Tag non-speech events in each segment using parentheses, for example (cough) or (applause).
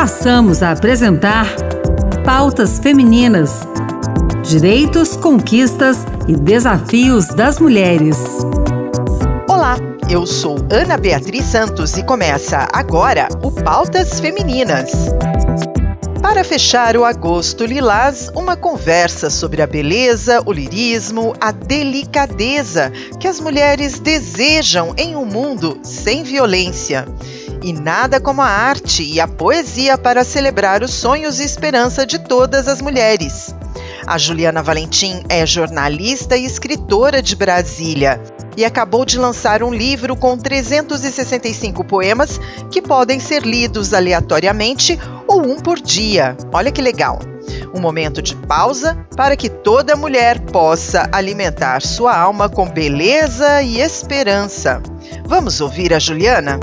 passamos a apresentar Pautas Femininas: Direitos, Conquistas e Desafios das Mulheres. Olá, eu sou Ana Beatriz Santos e começa agora o Pautas Femininas. Para fechar o agosto lilás, uma conversa sobre a beleza, o lirismo, a delicadeza que as mulheres desejam em um mundo sem violência. E nada como a arte e a poesia para celebrar os sonhos e esperança de todas as mulheres. A Juliana Valentim é jornalista e escritora de Brasília e acabou de lançar um livro com 365 poemas que podem ser lidos aleatoriamente ou um por dia. Olha que legal! Um momento de pausa para que toda mulher possa alimentar sua alma com beleza e esperança. Vamos ouvir a Juliana?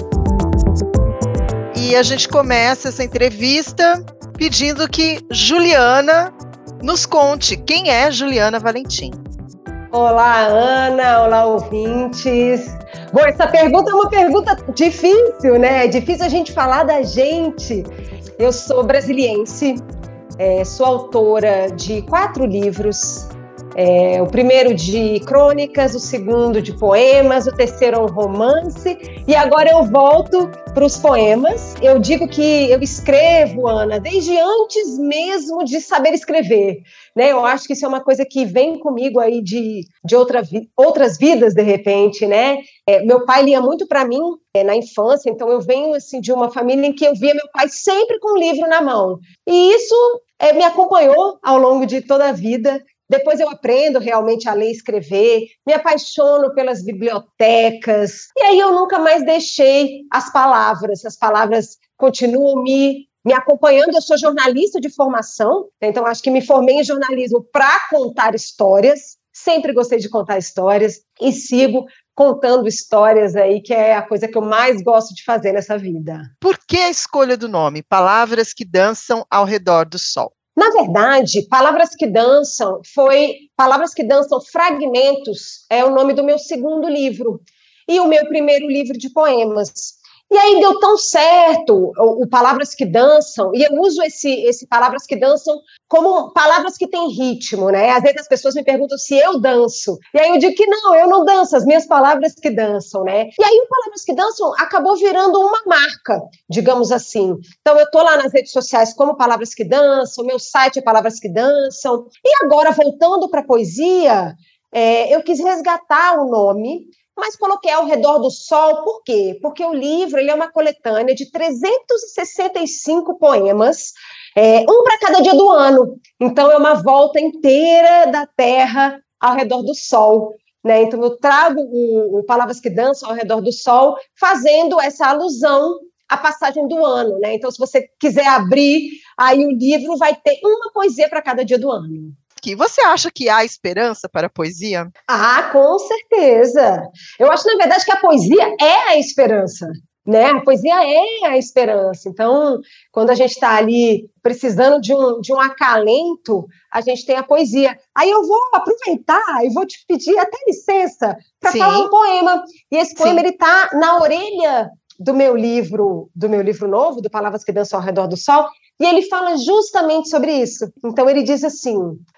E a gente começa essa entrevista pedindo que Juliana nos conte quem é Juliana Valentim. Olá, Ana, olá, ouvintes. Bom, essa pergunta é uma pergunta difícil, né? É difícil a gente falar da gente. Eu sou brasiliense, é, sou autora de quatro livros, é, o primeiro de crônicas, o segundo de poemas, o terceiro é um romance, e agora eu volto para os poemas. Eu digo que eu escrevo, Ana, desde antes mesmo de saber escrever. Né? Eu acho que isso é uma coisa que vem comigo aí de, de outra vi outras vidas, de repente, né? É, meu pai lia muito para mim é, na infância, então eu venho assim de uma família em que eu via meu pai sempre com um livro na mão. E isso é, me acompanhou ao longo de toda a vida. Depois eu aprendo realmente a ler e escrever, me apaixono pelas bibliotecas, e aí eu nunca mais deixei as palavras, as palavras continuam me, me acompanhando. Eu sou jornalista de formação, então acho que me formei em jornalismo para contar histórias, sempre gostei de contar histórias e sigo contando histórias aí, que é a coisa que eu mais gosto de fazer nessa vida. Por que a escolha do nome? Palavras que dançam ao redor do sol. Na verdade, Palavras que Dançam foi Palavras que Dançam Fragmentos é o nome do meu segundo livro e o meu primeiro livro de poemas. E aí deu tão certo o, o, Palavras que Dançam, e eu uso esse, esse Palavras que Dançam como palavras que têm ritmo, né? Às vezes as pessoas me perguntam se eu danço, e aí eu digo que não, eu não danço, as minhas palavras que dançam, né? E aí o Palavras que Dançam acabou virando uma marca, digamos assim. Então eu tô lá nas redes sociais como Palavras que Dançam, meu site é Palavras que Dançam, e agora voltando para a poesia, é, eu quis resgatar o nome mas coloquei ao redor do sol, por quê? Porque o livro ele é uma coletânea de 365 poemas, é, um para cada dia do ano. Então, é uma volta inteira da Terra ao redor do sol. Né? Então, eu trago o, o Palavras que Dançam ao redor do sol, fazendo essa alusão à passagem do ano. Né? Então, se você quiser abrir, aí o livro vai ter uma poesia para cada dia do ano aqui. Você acha que há esperança para a poesia? Ah, com certeza. Eu acho, na verdade, que a poesia é a esperança. Né? A poesia é a esperança. Então, quando a gente está ali precisando de um, de um acalento, a gente tem a poesia. Aí eu vou aproveitar e vou te pedir até licença para falar um poema. E esse poema Sim. ele está na orelha do meu livro, do meu livro novo, do Palavras que Dançam ao Redor do Sol, e ele fala justamente sobre isso. Então ele diz assim: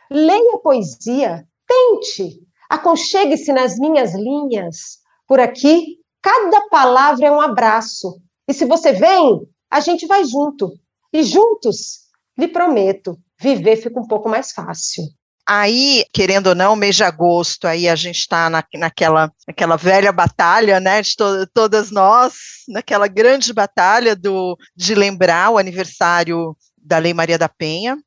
leia poesia, tente, aconchegue-se nas minhas linhas. Por aqui, cada palavra é um abraço. E se você vem, a gente vai junto. E juntos, lhe prometo, viver fica um pouco mais fácil. Aí, querendo ou não, mês de agosto, aí a gente está na, naquela, naquela velha batalha, né, de to, todas nós, naquela grande batalha do, de lembrar o aniversário da Lei Maria da Penha,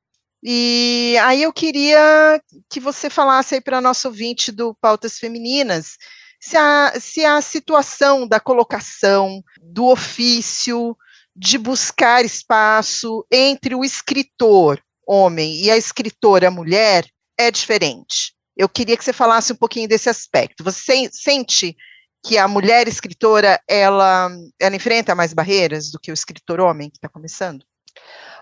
e aí eu queria que você falasse aí para nosso ouvinte do Pautas Femininas se a, se a situação da colocação, do ofício, de buscar espaço entre o escritor homem e a escritora mulher é diferente. Eu queria que você falasse um pouquinho desse aspecto. Você sente que a mulher escritora ela, ela enfrenta mais barreiras do que o escritor homem que está começando?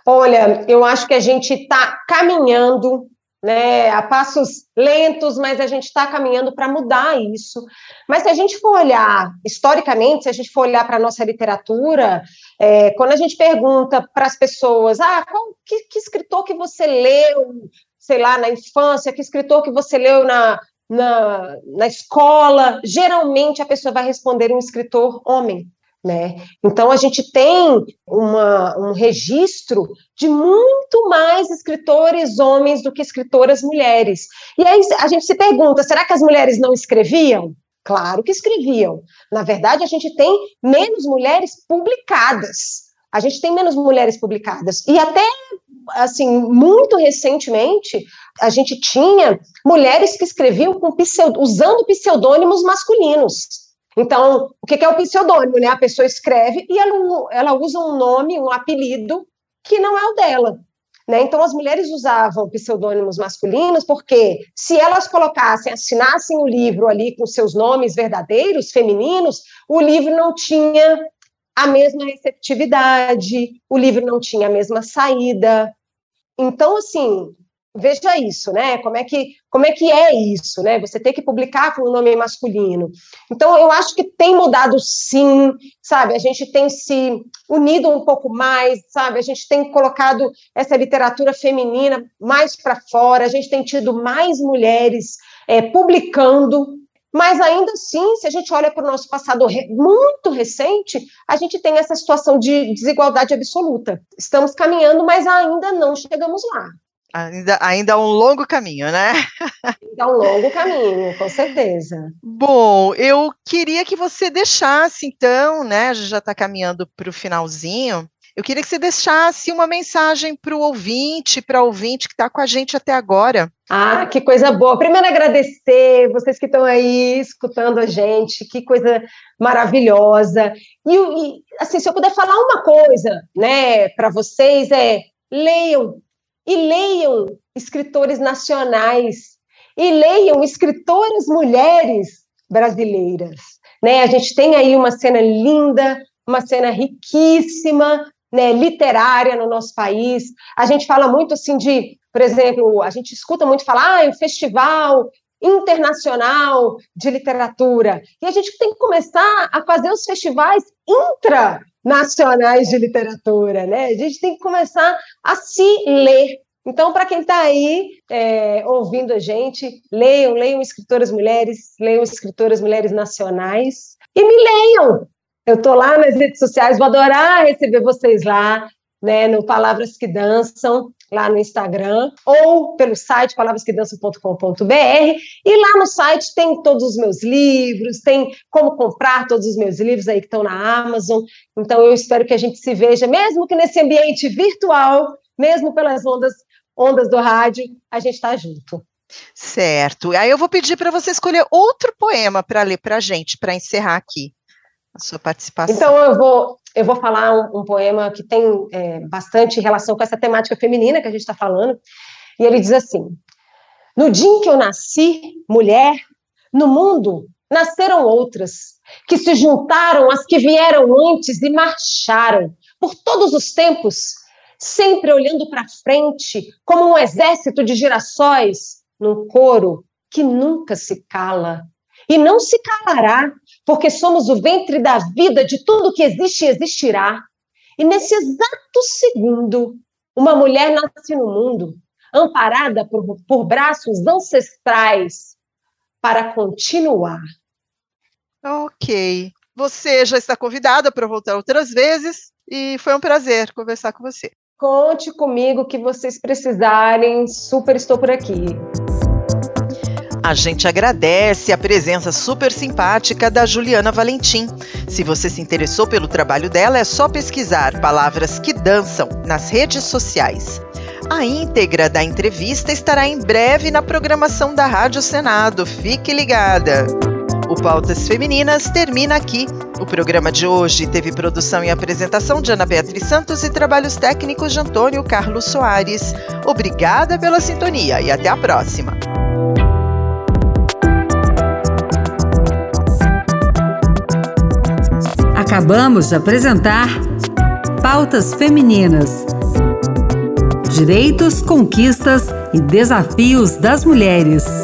Olha, eu acho que a gente está caminhando né, a passos lentos, mas a gente está caminhando para mudar isso. Mas se a gente for olhar historicamente, se a gente for olhar para a nossa literatura, é, quando a gente pergunta para as pessoas, ah, qual, que, que, escritor que você leu, sei lá, na infância, que escritor que você leu na, na, na escola, geralmente a pessoa vai responder um escritor homem. Né? Então, a gente tem uma, um registro de muito mais escritores homens do que escritoras mulheres. E aí a gente se pergunta: será que as mulheres não escreviam? Claro que escreviam. Na verdade, a gente tem menos mulheres publicadas. A gente tem menos mulheres publicadas. E até, assim, muito recentemente, a gente tinha mulheres que escreviam com usando pseudônimos masculinos. Então, o que é o pseudônimo? Né? A pessoa escreve e ela, ela usa um nome, um apelido que não é o dela. Né? Então, as mulheres usavam pseudônimos masculinos porque, se elas colocassem, assinassem o livro ali com seus nomes verdadeiros, femininos, o livro não tinha a mesma receptividade, o livro não tinha a mesma saída. Então, assim, veja isso, né? Como é que como é que é isso, né? Você tem que publicar com o nome masculino. Então eu acho que tem mudado sim, sabe? A gente tem se unido um pouco mais, sabe? A gente tem colocado essa literatura feminina mais para fora. A gente tem tido mais mulheres é, publicando. Mas ainda assim, se a gente olha para o nosso passado muito recente, a gente tem essa situação de desigualdade absoluta. Estamos caminhando, mas ainda não chegamos lá. Ainda, ainda um longo caminho, né? (laughs) Ainda um longo caminho, com certeza. Bom, eu queria que você deixasse, então, né? A gente já está caminhando para o finalzinho. Eu queria que você deixasse uma mensagem para o ouvinte, para o ouvinte que está com a gente até agora. Ah, que coisa boa. Primeiro, agradecer vocês que estão aí escutando a gente, que coisa maravilhosa. E, e assim, se eu puder falar uma coisa, né, para vocês, é leiam e leiam escritores nacionais e leiam escritoras mulheres brasileiras. Né? A gente tem aí uma cena linda, uma cena riquíssima, né, literária no nosso país. A gente fala muito assim de, por exemplo, a gente escuta muito falar, ah, o festival internacional de literatura. E a gente tem que começar a fazer os festivais intra nacionais de literatura, né? A gente tem que começar a se ler. Então, para quem está aí é, ouvindo a gente, leiam, leiam escritoras mulheres, leiam escritoras mulheres nacionais e me leiam. Eu estou lá nas redes sociais, vou adorar receber vocês lá, né, no Palavras que Dançam, lá no Instagram, ou pelo site palavrasquedançam.com.br, e lá no site tem todos os meus livros, tem como comprar todos os meus livros aí que estão na Amazon. Então eu espero que a gente se veja, mesmo que nesse ambiente virtual, mesmo pelas ondas, ondas do rádio, a gente está junto. Certo. Aí eu vou pedir para você escolher outro poema para ler para a gente, para encerrar aqui a sua participação. Então eu vou eu vou falar um, um poema que tem é, bastante relação com essa temática feminina que a gente está falando. E ele diz assim: No dia em que eu nasci, mulher, no mundo nasceram outras, que se juntaram às que vieram antes e marcharam por todos os tempos, sempre olhando para frente, como um exército de girassóis, num coro que nunca se cala. E não se calará porque somos o ventre da vida de tudo que existe e existirá. E nesse exato segundo, uma mulher nasce no mundo, amparada por, por braços ancestrais, para continuar. Ok. Você já está convidada para voltar outras vezes e foi um prazer conversar com você. Conte comigo que vocês precisarem, super estou por aqui. A gente agradece a presença super simpática da Juliana Valentim. Se você se interessou pelo trabalho dela, é só pesquisar palavras que dançam nas redes sociais. A íntegra da entrevista estará em breve na programação da Rádio Senado. Fique ligada! O Pautas Femininas termina aqui. O programa de hoje teve produção e apresentação de Ana Beatriz Santos e trabalhos técnicos de Antônio Carlos Soares. Obrigada pela sintonia e até a próxima! Acabamos de apresentar Pautas Femininas Direitos, conquistas e desafios das mulheres.